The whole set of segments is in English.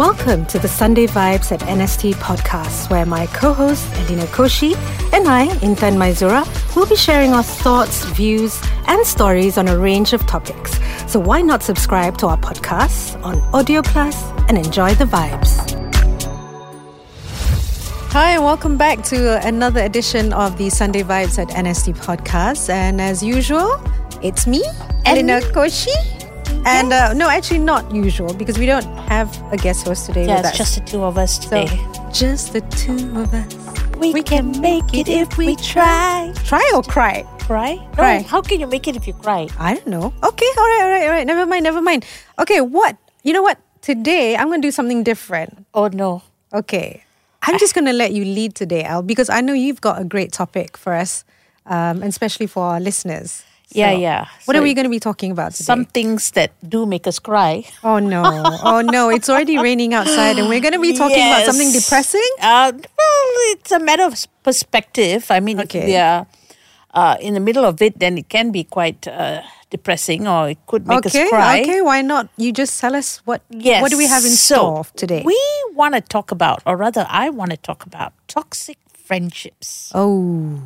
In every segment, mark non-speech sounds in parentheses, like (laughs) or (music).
Welcome to the Sunday Vibes at NST podcast, where my co host, Elena Koshy, and I, Intan Maizura, will be sharing our thoughts, views, and stories on a range of topics. So why not subscribe to our podcast on Audio Plus and enjoy the vibes? Hi, and welcome back to another edition of the Sunday Vibes at NST podcast. And as usual, it's me, Elena Koshy. And uh, no, actually not usual because we don't have a guest host today Yeah, with it's us. just the two of us so, today. just the two of us. we, can make it if we try. Try or cry? Cry? No, Cry. How can you make it if you cry? I don't know. Okay, all right, all right, all right. Never mind, never mind. Okay, what? You know what? Today I'm going to do something different. Oh no. Okay. I'm just going to let you lead today, Al, because I know you've got a great topic for us, um, and especially for our listeners. Yeah, yeah. What So are we going to be talking about today? Some things that do make us cry. Oh no! Oh no! It's already (laughs) raining outside, and we're going to be talking about something depressing. Uh, well, it's a matter of perspective. I mean, Okay. we uh, in the middle of it, then it can be quite uh, depressing or it could make okay, us cry. okay. Why not? You just tell us what. Yes. What do we have in so store today? We want to talk about, or rather, I want to talk about toxic friendships. oh,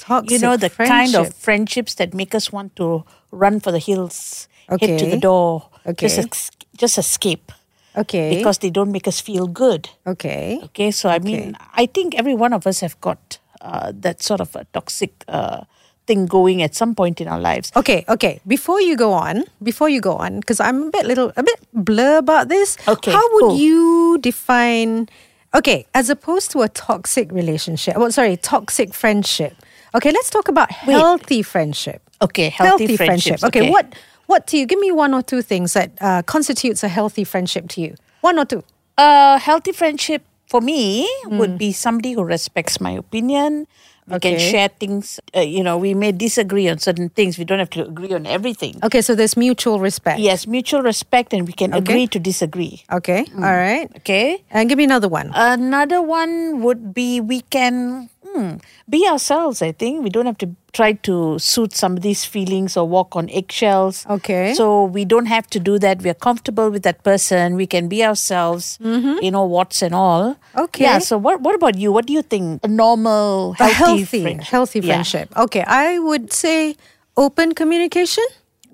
toxic. you know the kind of friendships that make us want to run for the hills head to the door just ex- just escape Okay. because they don't make us feel good okay. okay so i mean i think every one of us have got uh, that sort of a toxic uh, thing going at some point in our lives Okay, okay. Before you go on, before you go on, because I'm a bit little, a bit blur about this. Okay, How would cool. you define? Okay, as opposed to a toxic relationship. Well, sorry, toxic friendship. Okay, let's talk about Wait. healthy friendship. okay healthy, friendships Okay, what what to you? Give me one or two things that uh, constitutes a healthy friendship to you. One or two. a healthy friendship for me Hmm. would be somebody who respects my opinion we can share things uh, you know we may disagree on certain things we don't have to agree on everything Okay, so there's mutual respect. Yes, mutual respect, and we can Okay. agree to disagree. Okay. All right. Okay. And give me another one. Another one would be we can hmm, be ourselves. I think we don't have to try to suit somebody's feelings or walk on eggshells. Okay. So we don't have to do that. We are comfortable with that person. We can be ourselves. You know what's and all. Mm-hmm. Okay. Yeah. So what? What about you? What do you think? A normal, a healthy, healthy, friendship? Yeah. Okay, I would say open communication.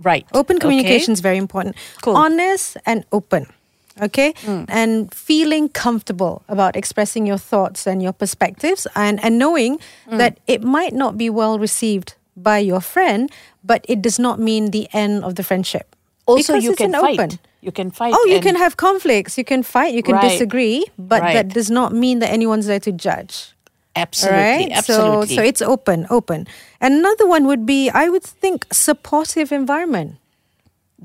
Right. Open Okay. communication is very important. Cool. Honest and open. Okay, hmm. and feeling comfortable about expressing your thoughts and your perspectives, and and knowing hmm. that it might not be well received by your friend, but it does not mean the end of the friendship. Also, Because you it's can an fight. open. You can fight. Oh, you can have conflicts. You can fight. You can Right. disagree, but Right. that does not mean that anyone's there to judge. Absolutely. Right? Absolutely. So, so it's open, open. Another one would be, I would think, supportive environment.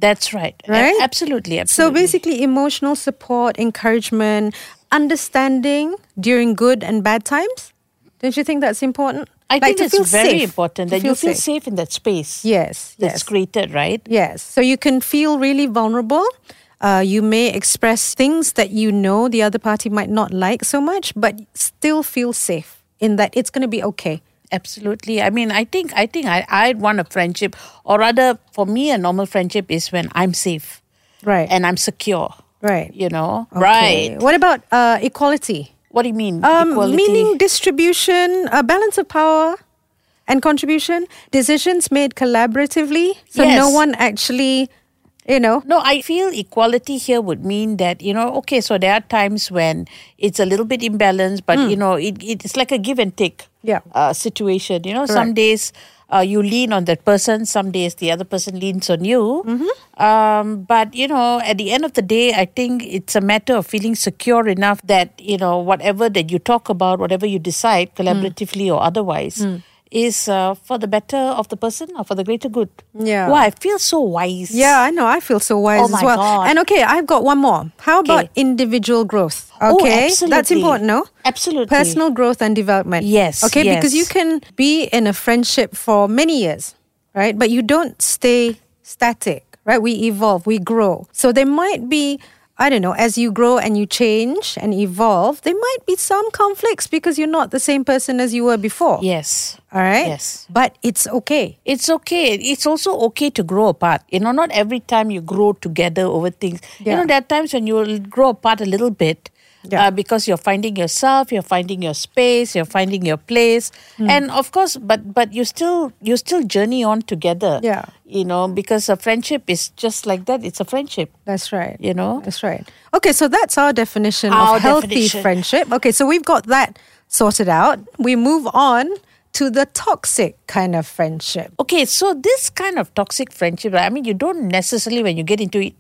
That's right. A- Right? absolutely. So basically, emotional support, encouragement, understanding during good and bad times. Don't you think that's important? I Like think it's very safe, important that you feel safe. in that space. Yes, That's yes. created, right? Yes. So you can feel really vulnerable. Uh, you may express things that you know the other party might not like so much, but still feel safe in that it's going to be okay. Absolutely. I mean, I think I think I I'd want a friendship, or rather, for me, a normal friendship is when I'm safe Right. and I'm secure. right. You know, Okay. right? What about uh, equality? What do you mean? Um, Equality? meaning distribution, a balance of power and contribution, decisions made collaboratively, so no one actually, you know. No, I feel equality here would mean that, you know, okay, so there are times when it's a little bit imbalanced, but, you know, it, it's like a give and take. Yeah. uh, situation. You know, some days uh, you lean on that person, some days the other person leans on you. Mm-hmm. Um, but, you know, at the end of the day, I think it's a matter of feeling secure enough that, you know, whatever that you talk about, whatever you decide, Hmm. collaboratively or otherwise, is uh, for the better of the person or for the greater good. Yeah. Wow, I feel so wise. Yeah, I know. I feel so wise Oh as my well. God. And okay, I've got one more. How about individual growth? Oh, Okay, that's important, no? Absolutely. Personal growth and development. Yes, Okay, because you can be in a friendship for many years, right? But you don't stay static, right? We evolve, we grow. So there might be I don't know, as you grow and you change and evolve, there might be some conflicts because you're not the same person as you were before. Yes. All right? Yes. But it's okay. It's okay. It's also okay to grow apart. You know, not every time you grow together over things. You know, there are times when you grow apart a little bit. Yeah. Uh, because you're finding yourself, you're finding your space, you're finding your place, Hmm. and of course, but but you still you still journey on together. Yeah. you know, because a friendship is just like that. It's a friendship. That's right. You know? That's right. Okay, so that's our definition Our of healthy definition. friendship. Okay, so we've got that sorted out. We move on to the toxic kind of friendship. Okay, so this kind of toxic friendship, I mean, you don't necessarily when you get into it.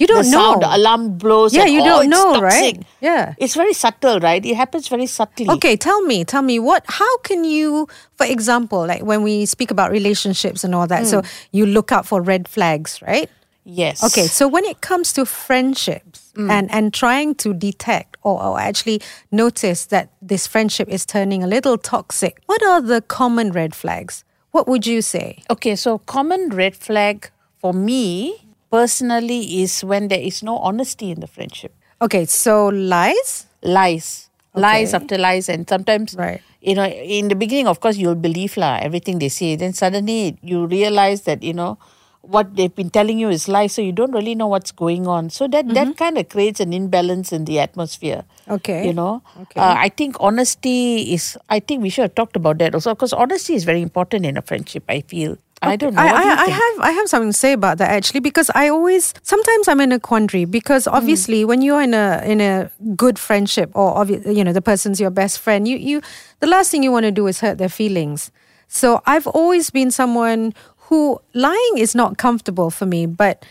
You don't the know. sound, the alarm blows. Yeah, and, you oh, don't know, toxic. right? Yeah. It's very subtle, right? It happens very subtly. Okay, tell me, tell me what how can you for example, like when we speak about relationships and all that, so you look out for red flags, right? Yes. Okay, so when it comes to friendships Mm. and, and trying to detect or, or actually notice that this friendship is turning a little toxic, what are the common red flags? What would you say? Okay, so common red flag for me personally is when there is no honesty in the friendship. Okay, so lies? Lies. Lies after lies and sometimes Right. you know, in the beginning of course you'll believe lah everything they say. Then suddenly you realize that, you know, what they've been telling you is lies, so you don't really know what's going on. So that that kind of creates an imbalance in the atmosphere. Okay. You know, Okay. uh, I think honesty is. I think we should have talked about that also because honesty is very important in a friendship. I feel. I don't know. I, What do I, I have I have something to say about that actually because I always sometimes I'm in a quandary because Hmm. obviously when you're in a in a good friendship or obvi- you know the person's your best friend you you the last thing you want to do is hurt their feelings. So I've always been someone who lying is not comfortable for me but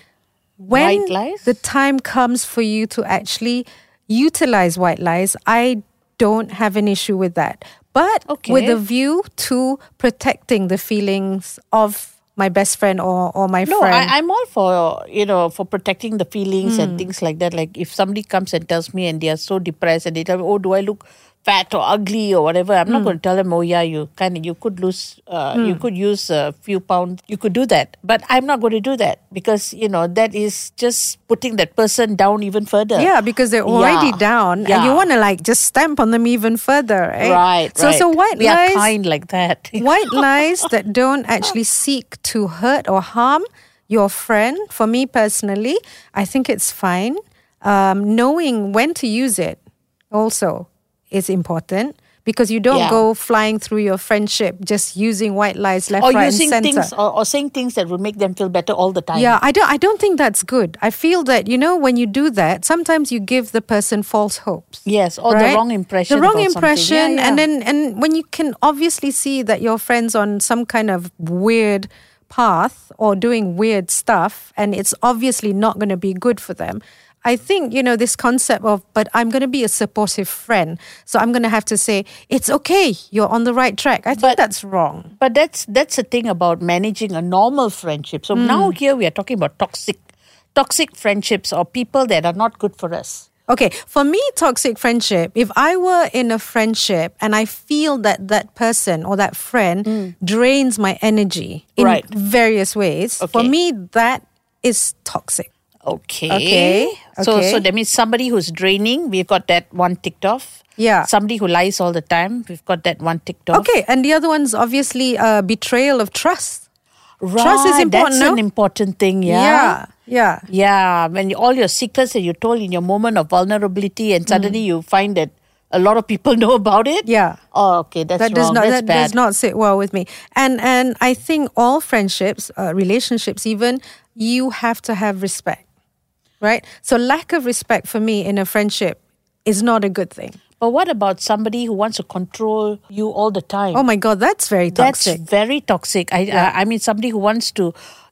when the time comes for you to actually utilize white lies I don't have an issue with that. But with Okay. a view to protecting the feelings of my best friend or, or my No, friend. I, I'm all for you know for protecting the feelings Hmm. and things like that. Like if somebody comes and tells me and they are so depressed and they tell me, "Oh, do I look fat or ugly or whatever?" I'm Hmm. not going to tell them, "Oh, yeah, you kind of you could lose, uh, you could use a few pounds, you could do that." But I'm not going to do that because you know that is just putting that person down even further. yeah, because they're already Yeah. down and you want to like just stamp on them even further, right? Right, So right. so white we lies are kind like that. (laughs) white lies that don't actually seek to hurt or harm your friend, for me personally, I think it's fine. Um, knowing when to use it also is important because you don't Yeah. go flying through your friendship just using white lies left, or right, using and center. things or, or saying things that will make them feel better all the time. Yeah, I don't I don't think that's good. I feel that, you know, when you do that, sometimes you give the person false hopes. Yes, or the wrong impression. The wrong impression, Yeah, and then and when you can obviously see that your friends on some kind of weird path or doing weird stuff, and it's obviously not going to be good for them. I think you know this concept of, but I'm going to be a supportive friend, so I'm going to have to say it's okay. You're on the right track. I think But- that's wrong. But that's that's the thing about managing a normal friendship. So Hmm. now here we are talking about toxic toxic friendships or people that are not good for us. Okay, for me, toxic friendship, if I were in a friendship and I feel that that person or that friend drains my energy in Right. various ways, for me, that is toxic. Okay. Okay, So okay. so that means somebody who's draining, we've got that one ticked off. Yeah. Somebody who lies all the time, we've got that one ticked off. Okay, and the other one's obviously a betrayal of trust. Right, Trust is important, That's no? an important thing, yeah. yeah. yeah. Yeah, when you, all your secrets that you told in your moment of vulnerability, and suddenly you find that a lot of people (laughs) know about it. Yeah. Oh, okay, that's that does wrong. not that's that bad. does not sit well with me and and i think all friendships uh, relationships even you have to have respect right so lack of respect for me in a friendship is not a good thing But what about somebody who wants to control you all the time? oh my god that's very toxic. That's very toxic. I, I I mean somebody who wants to,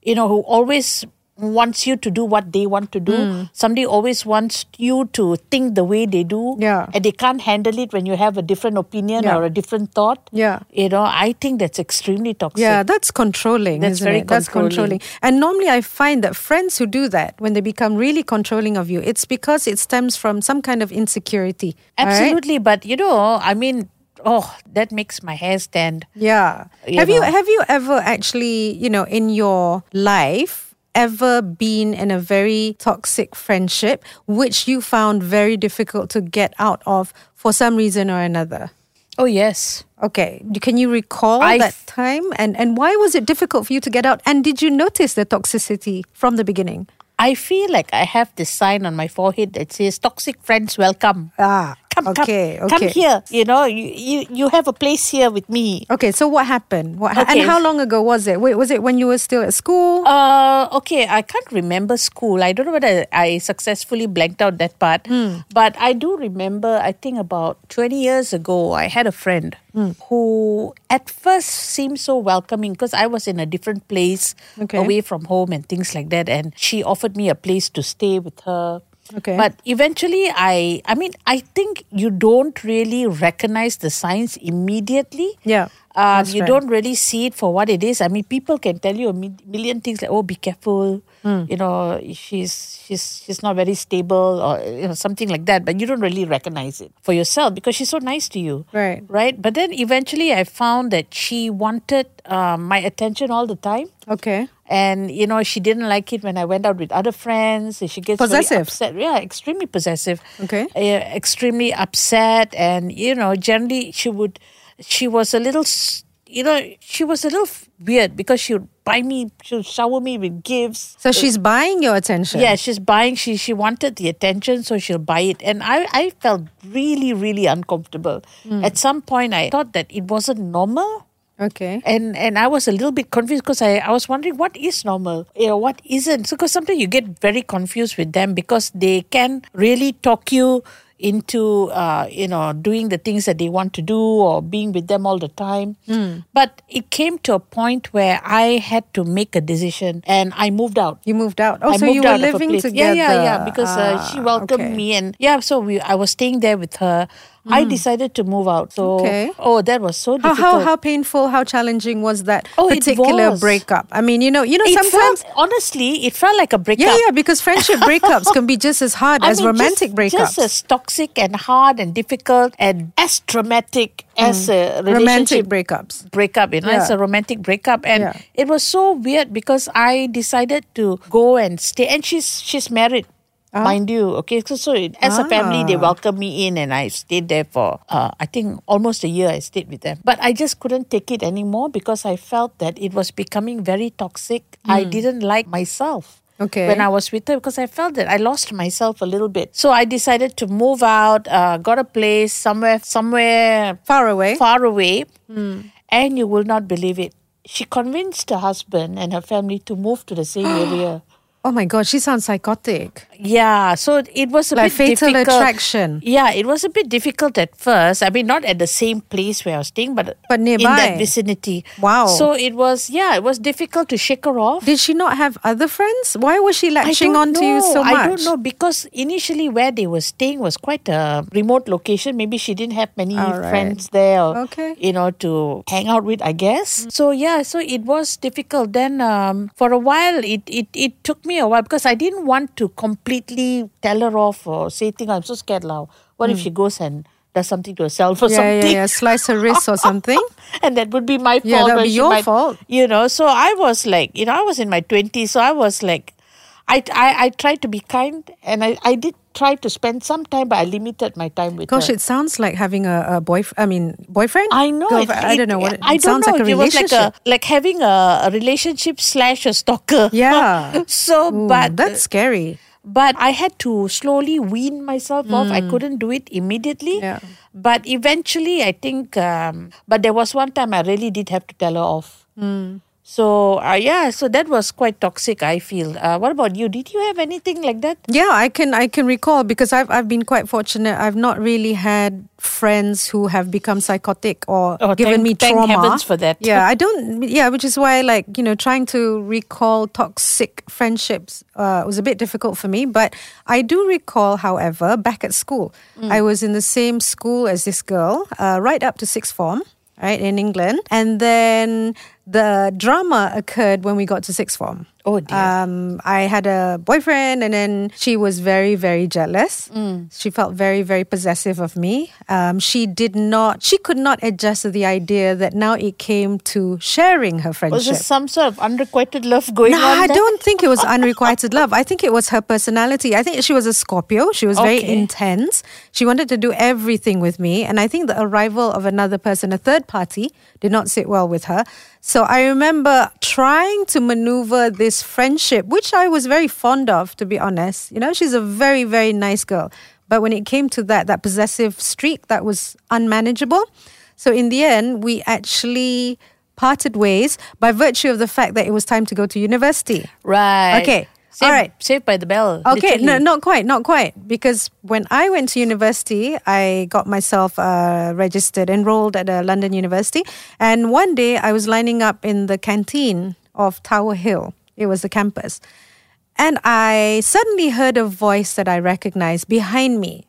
you know, who always wants you to do what they want to do. Hmm. Somebody always wants you to think the way they do. Yeah. And they can't handle it when you have a different opinion Yeah. or a different thought. Yeah. You know, I think that's extremely toxic. yeah that's controlling That's very it? that's controlling. controlling and normally i find that friends who do that when they become really controlling of you it's because it stems from some kind of insecurity all right? Absolutely. But you know, I mean, oh, that makes my hair stand. Yeah. You have you have you ever actually, you know, in your life ever been in a very toxic friendship which you found very difficult to get out of for some reason or another? Oh yes. Okay. Can you recall I that f- time? And and why was it difficult for you to get out? And did you notice the toxicity from the beginning? I feel like I have this sign on my forehead that says "Toxic friends welcome." Ah. Come, okay, come, okay. come here. You know, you, you you have a place here with me. Okay, so what happened? What ha- Okay. and how long ago was it? Wait, was it when you were still at school? Uh, okay, I can't remember school. I don't know whether I successfully blanked out that part. Hmm. But I do remember, I think about 20 years ago, I had a friend Hmm. who at first seemed so welcoming because I was in a different place Okay. away from home and things like that. And she offered me a place to stay with her. Okay. But eventually, I, I mean, I think you don't really recognize the signs immediately. Yeah, Um, you right. don't really see it for what it is. I mean, people can tell you a million things like, "Oh, be careful," Hmm. you know, she's she's she's not very stable, or you know, something like that. But you don't really recognize it for yourself because she's so nice to you, Right. Right. But then eventually, I found that she wanted um, my attention all the time. okay. And you know, she didn't like it when I went out with other friends. She gets Possessive. upset. Yeah, extremely possessive. Okay. Uh, extremely upset, and you know, generally she would. She was a little, you know, she was a little weird because she would buy me, she would shower me with gifts. So she's buying your attention. Yeah, she's buying. She she wanted the attention, so she'll buy it. And I I felt really really uncomfortable. Hmm. At some point, I thought that it wasn't normal Okay. and and I was a little bit confused because I, I was wondering what is normal, you know, what isn't. So because sometimes you get very confused with them because they can really talk you into uh, you know doing the things that they want to do or being with them all the time. But it came to a point where I had to make a decision and I moved out. You moved out. Oh, I so you were out of a living together. Yeah, yeah, yeah. Because uh, she Ah, welcomed okay. me, and yeah, so we I was staying there with her. I decided to move out. So, Okay. oh, that was so How, difficult. how how painful, how challenging was that Oh, particular breakup? I mean, you know, you know, it sometimes felt, honestly, it felt like a breakup. yeah, yeah, because friendship (laughs) breakups can be just as hard I as mean, romantic just, breakups. Just as toxic and hard and difficult and as traumatic as a Mm. romantic breakups. breakup. You know, it's Yeah. a romantic breakup, and Yeah. it was so weird because I decided to go and stay. And she's she's married. Mind you, okay. So, so it- as a family, they Ah. welcomed me in, and I stayed there for, uh, I think, almost a year. I stayed with them, but I just couldn't take it anymore because I felt that it was becoming very toxic. I didn't like myself Okay. when I was with her because I felt that I lost myself a little bit. So I decided to move out, uh, got a place somewhere, somewhere Far away. far away, and you will not believe it. She convinced her husband and her family to move to the same (gasps) area. Oh my God, she sounds psychotic. Yeah, so it was a Like bit fatal difficult. attraction. Yeah, it was a bit difficult at first. I mean, not at the same place where I was staying, but But nearby, in that vicinity. Wow. So it was, yeah, it was difficult to shake her off. Did she not have other friends? Why was she latching on to you so much? I don't know because initially where they were staying was quite a remote location. Maybe she didn't have many right. friends there, or, Okay. you know, to hang out with. I guess. So yeah, so it was difficult. Then um, for a while, it, it it took me a while because I didn't want to completely tell her off or say things. I'm so scared now. What if she goes and does something to herself or Hmm. Yeah, yeah, something? yeah. Slice her wrist or something. (laughs) and that would be my fault. Yeah, that would be your might- fault. You know, so I was like, you know, I was in my twenties, so I was like, I, I, I tried to be kind, and I, I did try to spend some time, but I limited my time with her. Gosh, her. it sounds like having a, a boyfriend. I mean, boyfriend. I know. it- I don't know what it, it sounds know. like a it was like relationship. a like having a, a relationship slash a stalker. (laughs) Yeah. (laughs) so, Ooh, but that's scary. but I had to slowly wean myself off. I couldn't do it immediately. Hmm. Yeah. But eventually, I think. Um, but there was one time I really did have to tell her off. Hmm. So uh, yeah, so that was quite toxic. I feel. Uh, what about you? Did you have anything like that? Yeah, I can I can recall because I've I've been quite fortunate. I've not really had friends who have become psychotic or Oh, given thank- me thank heavens for that. Yeah, (laughs) I don't. Yeah, which is why like you know trying to recall toxic friendships uh, was a bit difficult for me. But I do recall, however, back at school, Mm. I was in the same school as this girl, uh, right up to sixth form. Right in England, and then the drama occurred when we got to sixth form. Oh, dear. Um, I had a boyfriend, and then she was very, very jealous. Mm. She felt very, very possessive of me. Um, she did not. She could not adjust to the idea that now it came to sharing her friendship. Was there some sort of unrequited love going No, on? I don't think it was unrequited love. I think it was her personality. I think she was a Scorpio. She was very intense. She wanted to do everything with me. And I think the arrival of another person, a third party, did not sit well with her. So I remember trying to maneuver this friendship, which I was very fond of, to be honest. You know, she's a very, very nice girl. But when it came to that, that possessive streak, that was unmanageable. So in the end, we actually parted ways by virtue of the fact that it was time to go to university. Right. Okay. Saved, All right. Saved by the bell. Okay, no, not quite, not quite. Because when I went to university, I got myself uh, registered, enrolled at a London university. And one day I was lining up in the canteen of Tower Hill, it was the campus. And I suddenly heard a voice that I recognized behind me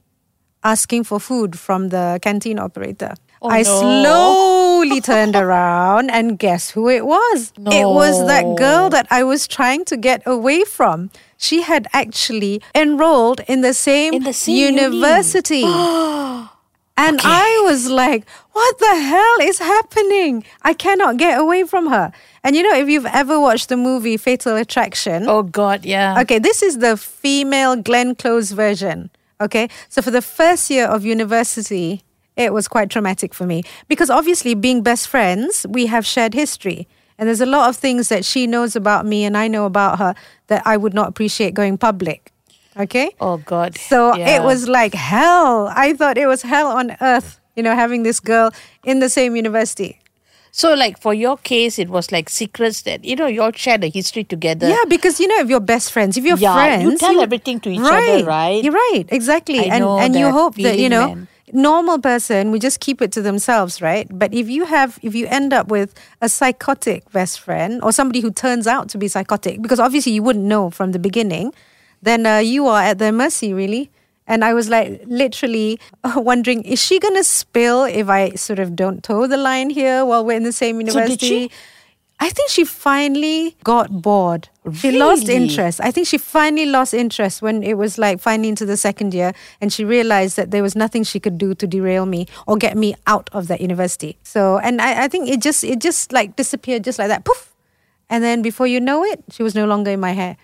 asking for food from the canteen operator. Oh, I no. slowly (laughs) turned around and guess who it was? It was that girl that I was trying to get away from. She had actually enrolled in the same, In the same uni. university. (gasps) And I was like, what the hell is happening? I cannot get away from her. And you know, if you've ever watched the movie Fatal Attraction, Oh God, yeah. Okay, this is the female Glenn Close version. Okay, so for the first year of university, it was quite traumatic for me because obviously, being best friends, we have shared history. And there's a lot of things that she knows about me and I know about her that I would not appreciate going public. Okay? Oh God. So Yeah. it was like hell. I thought it was hell on earth, you know, having this girl in the same university. So, like for your case, it was like secrets that you know you all share the history together. Yeah, because you know, if you're best friends, if you're Yeah, friends, you tell everything to each other, right? You're right, exactly. I and know and you hope that you know, man. Normal person would just keep it to themselves, right? But if you have, if you end up with a psychotic best friend or somebody who turns out to be psychotic, because obviously you wouldn't know from the beginning, then uh, you are at their mercy, really. And I was like literally (laughs) wondering, is she gonna spill if I sort of don't toe the line here while we're in the same So university? she? I think she finally got bored. Really? She lost interest. I think she finally lost interest when it was like finally into the second year and she realized that there was nothing she could do to derail me or get me out of that university. So and I, I think it just it just like disappeared just like that. Poof. And then before you know it, she was no longer in my hair.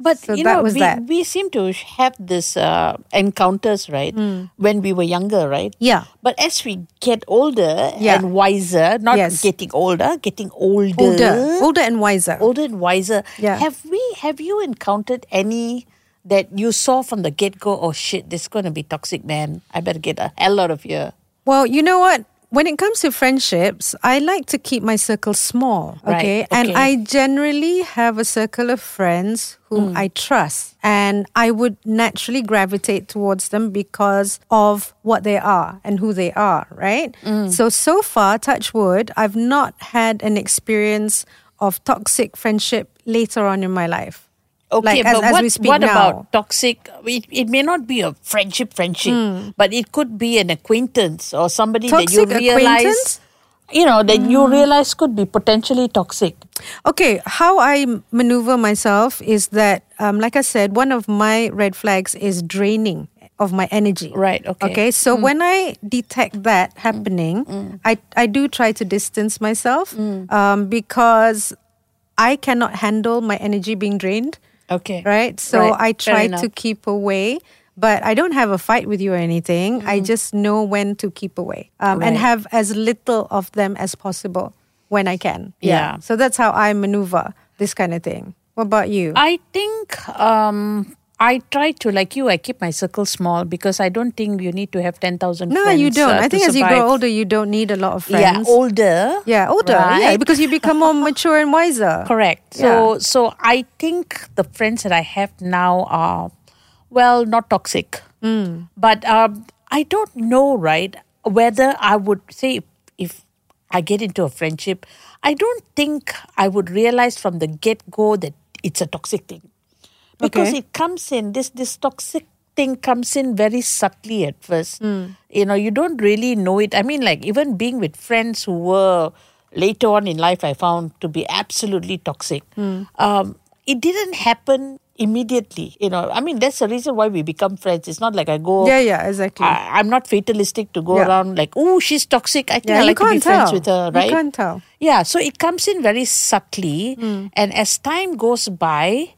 But So you know, we, that. we seem to have this uh, encounters, right? When we were younger, right? Yeah. But as we get older Yeah. and wiser, not Yes. getting older, getting older, Older. Older and wiser. older and wiser. Yeah. Have we? Have you encountered any that you saw from the get go? Oh shit, this is going to be toxic, man. I better get a hell out of here. Well, you know what? When it comes to friendships, I like to keep my circle small. Right, Okay. And. I generally have a circle of friends whom mm. I trust. And I would naturally gravitate towards them because of what they are and who they are, right? Mm. So, so far, touch wood, I've not had an experience of toxic friendship later on in my life. Okay, Like, but as what, speak what about toxic? It, it may not be a friendship, friendship, hmm. but it could be an acquaintance or somebody that you realize, you know, that you hmm. realize could be potentially toxic. Okay, how I maneuver myself is that, um, like I said, one of my red flags is draining of my energy. Right, okay. Okay. So hmm. when I detect that happening, I I do try to distance myself um, because I cannot handle my energy being drained. Okay. Right. So Right, I try to keep away. But I don't have a fight with you or anything. I just know when to keep away um, and have as little of them as possible when I can. Yeah. So that's how I maneuver this kind of thing. What about you? I think um, I try to, like you, I keep my circle small because I don't think you need to have 10,000 no, friends. you don't. uh, I think as you grow older, you don't need a lot of friends. Yeah, older. Yeah, older. Yeah, because you become more mature and wiser. (laughs) Correct. So so I think the friends that I have now are well not toxic. Hmm. But um, I don't know, right, whether I would say if, if I get into a friendship, I don't think I would realize from the get go that it's a toxic thing. Because Okay. it comes in this this toxic thing comes in very subtly at first. Hmm. You know, you don't really know it. I mean, like even being with friends who were later on in life I found to be absolutely toxic. Hmm. Um, it didn't happen immediately. You know, I mean, that's the reason why we become friends. It's not like I go. Yeah, yeah, exactly. I, I'm not fatalistic to go Yeah. around like, oh, she's toxic. I think yeah, I like to be can't friends tell. with her, right? You can't tell. Yeah, so it comes in very subtly, Hmm. and as time goes by,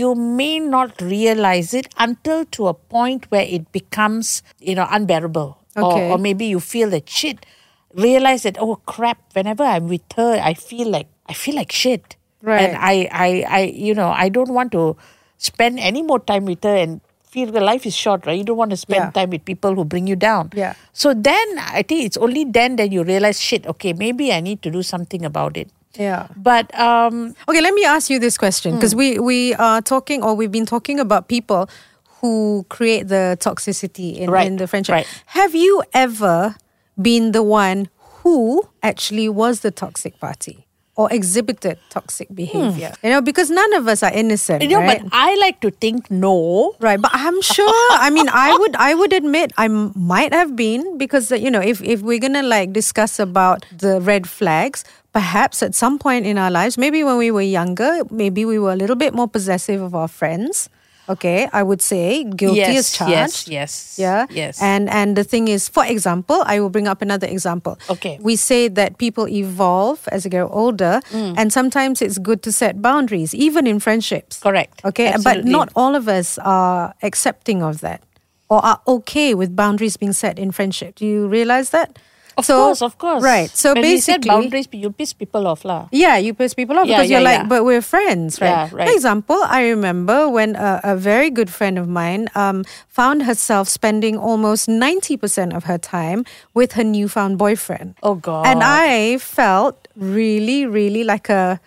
you may not realize it until to a point where it becomes, you know, unbearable, Okay. or, or maybe you feel that shit. Realize that oh crap! Whenever I'm with her, I feel like I feel like shit, Right. and I, I, I, you know, I don't want to spend any more time with her and. Feel the life is short, right? You don't want to spend Yeah. time with people who bring you down. Yeah. So then I think it's only then that you realize, shit, okay, maybe I need to do something about it. Yeah. But um, Okay, let me ask you this question because we we are talking or we've been talking about people who create the toxicity in, Right, in the friendship. right. Have you ever been the one who actually was the toxic party or exhibited toxic hmm. behavior? You know, because none of us are innocent. you know, right? but I like to think no. Right, but I'm sure. I mean, I would, I would admit, I might have been because you know, if if we're gonna like discuss about the red flags, perhaps at some point in our lives, maybe when we were younger, maybe we were a little bit more possessive of our friends. Okay, I would say guilty yes, as charged. yes, yes, Yeah. yes. And and the thing is, for example, I will bring up another example. Okay. We say that people evolve as they get older, Mm. and sometimes it's good to set boundaries, even in friendships. Correct. Okay, Absolutely. but not all of us are accepting of that or are okay with boundaries being set in friendship. Do you realize that? Of So- course, of course. Right. So when basically, boundaries, you piss people off, lah. yeah, you piss people off Yeah, because you're like, yeah. but we're friends, right? Yeah, right. For example, I remember when a, a very good friend of mine um, found herself spending almost 90% of her time with her newfound boyfriend. Oh God. And I felt really, really like a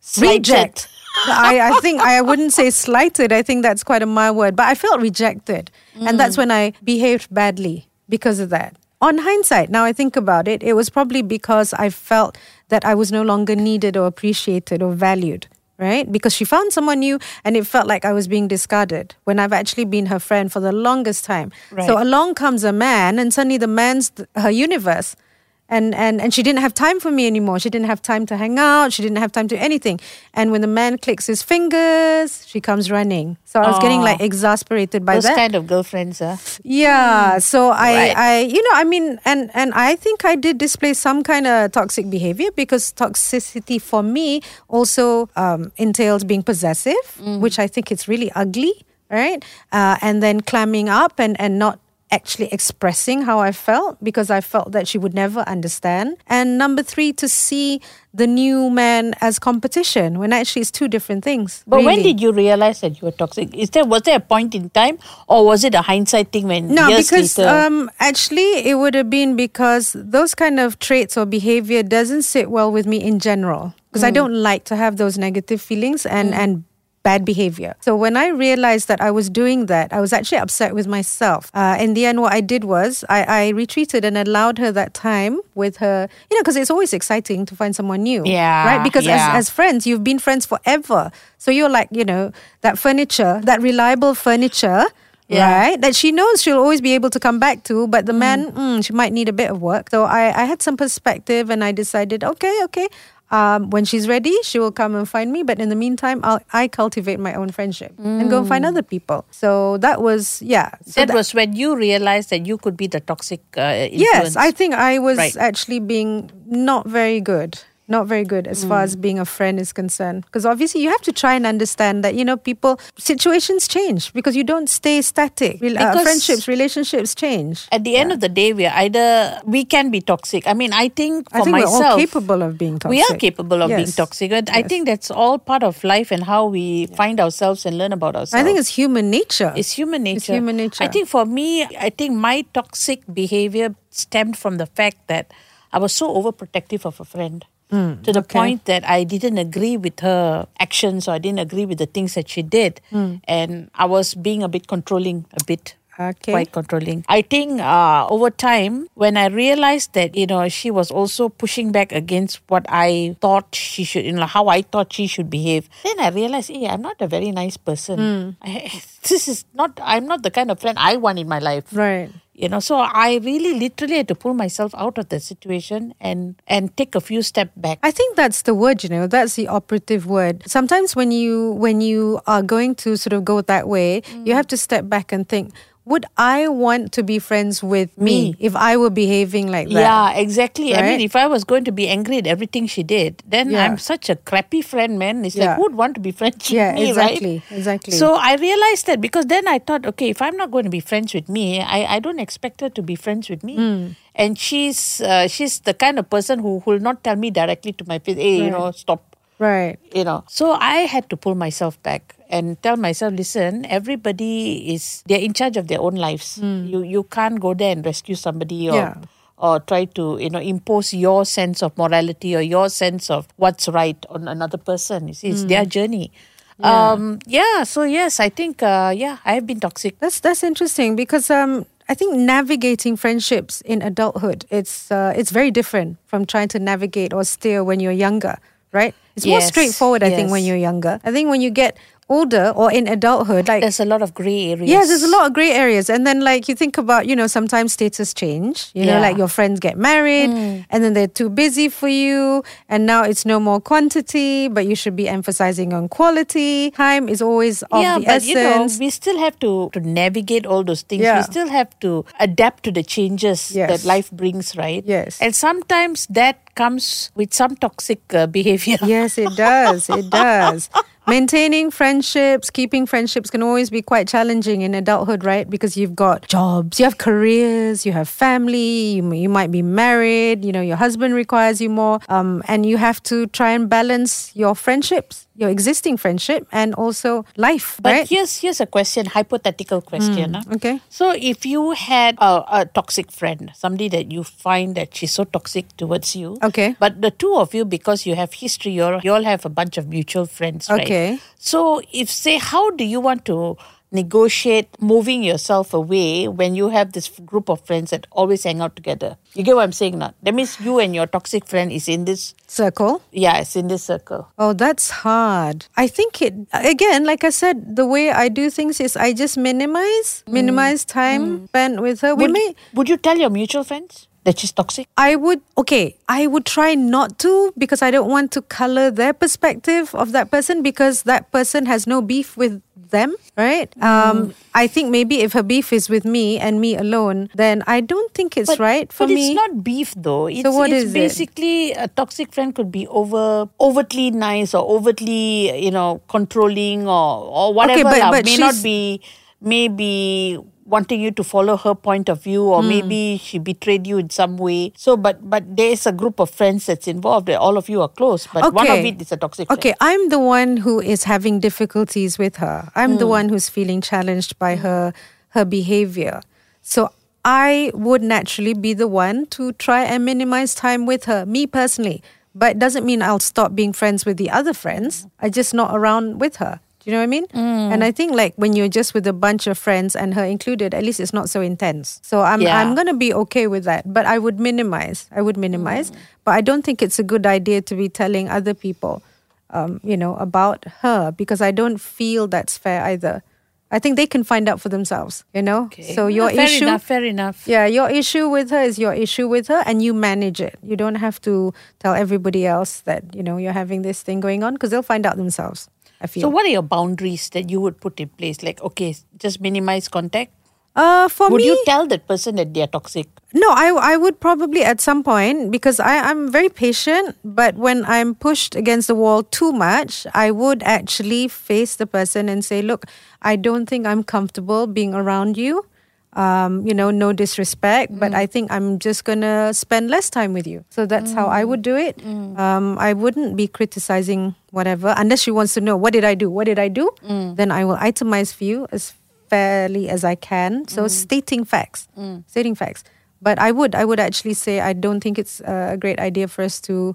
Slighted. reject. I, I think I wouldn't say slighted. I think that's quite a mild word, but I felt rejected. And that's when I behaved badly because of that. On hindsight, now I think about it, it was probably because I felt that I was no longer needed or appreciated or valued, right? Because she found someone new and it felt like I was being discarded when I've actually been her friend for the longest time. So along comes a man, and suddenly the man's th- her universe. And, and and she didn't have time for me anymore. She didn't have time to hang out. She didn't have time to anything. And when the man clicks his fingers, she comes running. So I was getting like exasperated by Those that. kind of girlfriends, ah. Yeah. So I, Right. I, you know, I mean, and and I think I did display some kind of toxic behavior because toxicity for me also um, entails being possessive, which I think it's really ugly, right? Uh, and then clamming up and and not actually expressing how I felt because I felt that she would never understand. And number three, to see the new man as competition when actually it's two different things. But when did you realize that you were toxic? Is there was there a point in time, or was it a hindsight thing when No, years because later? um, actually it would have been because those kind of traits or behavior doesn't sit well with me in general. Because I Mm. don't like to have those negative feelings and and bad behavior. So when I realized that I was doing that, I was actually upset with myself. Uh, in the end, what I did was I, I retreated and allowed her that time with her. You know, because it's always exciting to find someone new. Yeah, Right. Because yeah. as as friends, you've been friends forever. So you're like, you know, that furniture, that reliable furniture, Yeah. right? That she knows she'll always be able to come back to, but the man, mm, she might need a bit of work. So I, I had some perspective and I decided, okay, okay. Um, when she's ready, she will come and find me. But in the meantime, I'll, I cultivate my own friendship and go and find other people. So that was, yeah. So that was when you realized that you could be the toxic uh, Yes. I think I was Right. actually being not very good. Not very good as far Mm. as being a friend is concerned. Because obviously, you have to try and understand that, you know, people, situations change because you don't stay static. Rel- uh, friendships, relationships change. At the end of the day, we are either we can be toxic. I mean, I think for I for think myself, we're all capable of being toxic. We are capable of being toxic. And I think that's all part of life and how we find ourselves and learn about ourselves. I think it's human nature. It's human nature. It's human nature. I think for me, I think my toxic behavior stemmed from the fact that I was so overprotective of a friend. To the okay. point that I didn't agree with her actions or I didn't agree with the things that she did. Hmm. And I was being a bit controlling, a bit. Okay. Quite controlling. I think uh, over time, when I realized that you know she was also pushing back against what I thought she should, you know, how I thought she should behave, then I realized, hey, I'm not a very nice person. Hmm. I, (laughs) this is not. I'm not the kind of friend I want in my life. Right. You know, so I really literally had to pull myself out of the situation and and take a few steps back. I think that's the word, you know, that's the operative word. Sometimes when you when you are going to sort of go that way, you have to step back and think, would I want to be friends with me, Me. if I were behaving like that? Yeah, exactly. I mean, if I was going to be angry at everything she did, then Yeah. I'm such a crappy friend, man. It's Yeah. like who'd want to be friends with Yeah, me, exactly, right? exactly. So I realized that because then I thought, okay, if I'm not going to be friends with me, I, I don't expect her to be friends with me. Hmm. And she's uh, she's the kind of person who will not tell me directly to my face, hey, you know, stop Right. you know. So i had to pull myself back and tell myself listen everybody is they're in charge of their own lives. You you can't go there and rescue somebody or Yeah. or try to you know impose your sense of morality or your sense of what's right on another person. You see it's their journey. Um yeah so yes i think uh yeah i have been toxic. That's that's interesting because um I think navigating friendships in adulthood it's uh, it's very different from trying to navigate or steer when you're younger, right? It's more straightforward, I think, when you're younger. I think when you get older or in adulthood, like there's a lot of gray areas Yes, there's a lot of gray areas. And then, like, you think about, you know, sometimes status change. You know, like your friends get married and then they're too busy for you. And now it's no more quantity, but you should be emphasizing on quality. Time is always of yeah, the but you know, we still have to, to navigate all those things. Yeah. We still have to adapt to the changes Yes. that life brings, right? Yes. And sometimes that comes with some toxic uh, (laughs) behavior. yes, it does. It does. Maintaining friendships, keeping friendships can always be quite challenging in adulthood, right? Because you've got jobs, you have careers, you have family, you, you might be married, you know, your husband requires you more. Um, and you have to try and balance your friendships, your existing friendship, and also life, But right? here's here's a question, hypothetical question. ah. okay. So if you had a, a toxic friend, somebody that you find that she's so toxic towards you, Okay. but the two of you, because you have history, you all you all have a bunch of mutual friends, right? Okay. So if say, how do you want to negotiate moving yourself away when you have this group of friends that always hang out together? You get what I'm saying now? That means you and your toxic friend is in this, Circle. yeah, it's in this circle. Oh, that's hard. I think it, again, like I said, the way I do things is I just minimize, minimize mm. time mm. spent with her. We Would, may, would you tell your mutual friends that she's toxic? I would, okay, I would try not to because I don't want to color their perspective of that person because that person has no beef with them, right? Um, I think maybe if her beef is with me and me alone, then I don't think it's But, right for but me. it's not beef though. It's, what it's is it? basically a toxic friend could be over overtly nice or overtly you know controlling or or whatever. Okay, but- but may not be maybe wanting you to follow her point of view Hmm. or maybe she betrayed you in some way. So but but there's a group of friends that's involved. All of you are close, but one of it is a toxic friend. Okay, I'm the one who is having difficulties with her. I'm the one who's feeling challenged by her her behavior. So I would naturally be the one to try and minimize time with her, me personally. But it doesn't mean I'll stop being friends with the other friends. I just not around with her. Do you know what I mean? And I think like when you're just with a bunch of friends and her included, at least it's not so intense. So I'm Yeah. I'm gonna be okay with that. But I would minimize. I would minimize. But I don't think it's a good idea to be telling other people um, you know, about her because I don't feel that's fair either. I think they can find out for themselves, you know? Okay. So your Ah, fair issue enough, fair enough. Yeah, your issue with her is your issue with her and you manage it. You don't have to tell everybody else that, you know, you're having this thing going on because they'll find out themselves. I feel. So what are your boundaries that you would put in place? Like, okay, just minimize contact. uh for Would me you tell that person that they're toxic? No, I I would probably at some point because I I'm very patient, but when I'm pushed against the wall too much, I would actually face the person and say, "Look, I don't think I'm comfortable being around you. Um, you know, no disrespect, but mm. I think I'm just gonna spend less time with you." So that's how I would mm. do it. Mm. Um, I wouldn't be criticizing whatever unless she wants to know what did I do, what did I do. Then I will itemize for you as fairly as I can. So stating facts, stating facts. But I would, I would actually say I don't think it's a great idea for us to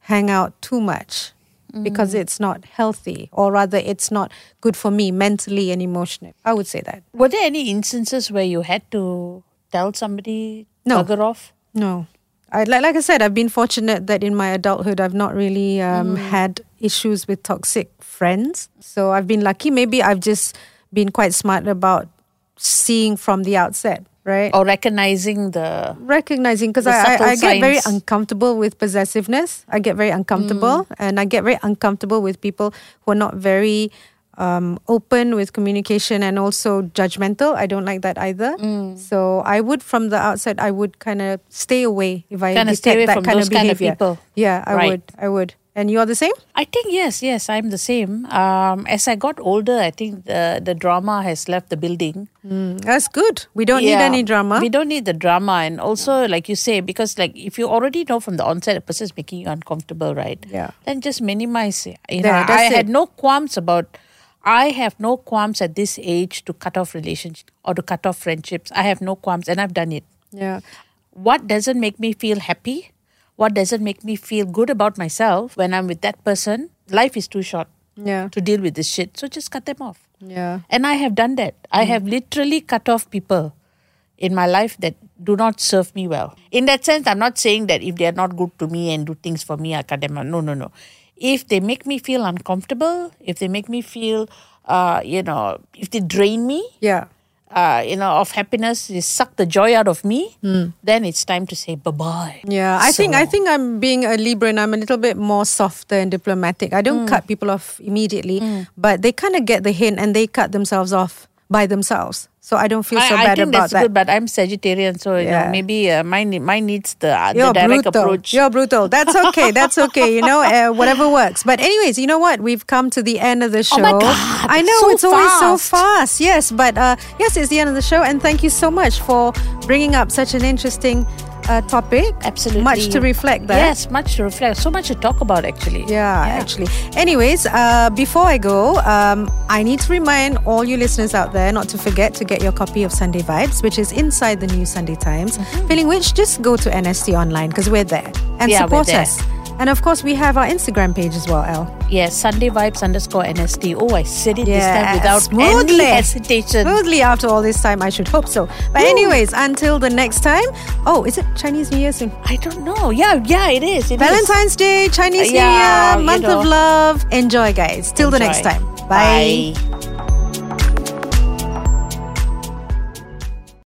hang out too much because it's not healthy, or rather, it's not good for me mentally and emotionally. I would say that. Were there any instances where you had to tell somebody No. bugger off? No. I, like, like I said, I've been fortunate that in my adulthood, I've not really um, had issues with toxic friends. So I've been lucky. Maybe I've just been quite smart about seeing from the outset right? Or recognizing the recognizing because I, I, I get very uncomfortable with possessiveness. I get very uncomfortable, Mm. and I get very uncomfortable with people who are not very um, open with communication and also judgmental. I don't like that either. Mm. So I would, from the outside, I would kind of stay away if I Kinda detect stay away that from kind those of kind of behavior. people. Yeah, I Right. would. I would. And you are the same. I think yes, yes, I'm the same. Um, as I got older, I think the the drama has left the building. Mm, that's good. We don't need any drama. We don't need the drama, and also, like you say, because like if you already know from the onset a person is making you uncomfortable, right? Yeah. Then just minimize it. You There, know, I had no qualms about. I have no qualms at this age to cut off relationships or to cut off friendships. I have no qualms, and I've done it. yeah. What doesn't make me feel happy? What doesn't make me feel good about myself when I'm with that person? Life is too short Yeah. to deal with this shit. So just cut them off. Yeah. And I have done that. I have literally cut off people in my life that do not serve me well. In that sense, I'm not saying that if they are not good to me and do things for me, I cut them out. No, no, no. If they make me feel uncomfortable, if they make me feel, uh, you know, if they drain me, Yeah. Uh, you know, of happiness, they suck the joy out of me, then it's time to say bye bye. Yeah, I think I think I'm being a Libra and I'm a little bit more softer and diplomatic. I Mm. don't cut people off immediately, but they kind of get the hint and they cut themselves off by themselves. So I don't feel so I, I bad think about that's that. good, but I'm Sagittarian, so you know, Yeah. maybe uh, mine mine needs the, uh, You're direct brutal. approach. You're brutal. That's okay. That's okay. You know, uh, whatever works. But anyways, you know what? We've come to the end of the show. Oh my God, I know so it's always so fast. fast. Yes, but uh, yes, it's the end of the show, and thank you so much for bringing up such an interesting uh, topic. Absolutely. much to reflect. There. Yes, much to reflect. So much to talk about, actually. Yeah, actually. Anyways, uh, before I go, um, I need to remind all you listeners out there not to forget to get your copy of Sunday Vibes, which is inside the new Sunday Times. Feeling which, just go to NST online because we're there and Mm-hmm. Yeah, support us. And of course, we have our Instagram page as well, El. Yes, Sunday vibes underscore NST. Oh, I said it this time without smoothly. any hesitation. Smoothly after all this time, I should hope so. But anyways, until the next time. Oh, is it Chinese New Year soon? I don't know. Yeah, yeah, it is. It is. Valentine's Day, Chinese Yeah, New Year, month know. of love. Enjoy, guys. Till the next time. Bye. Bye.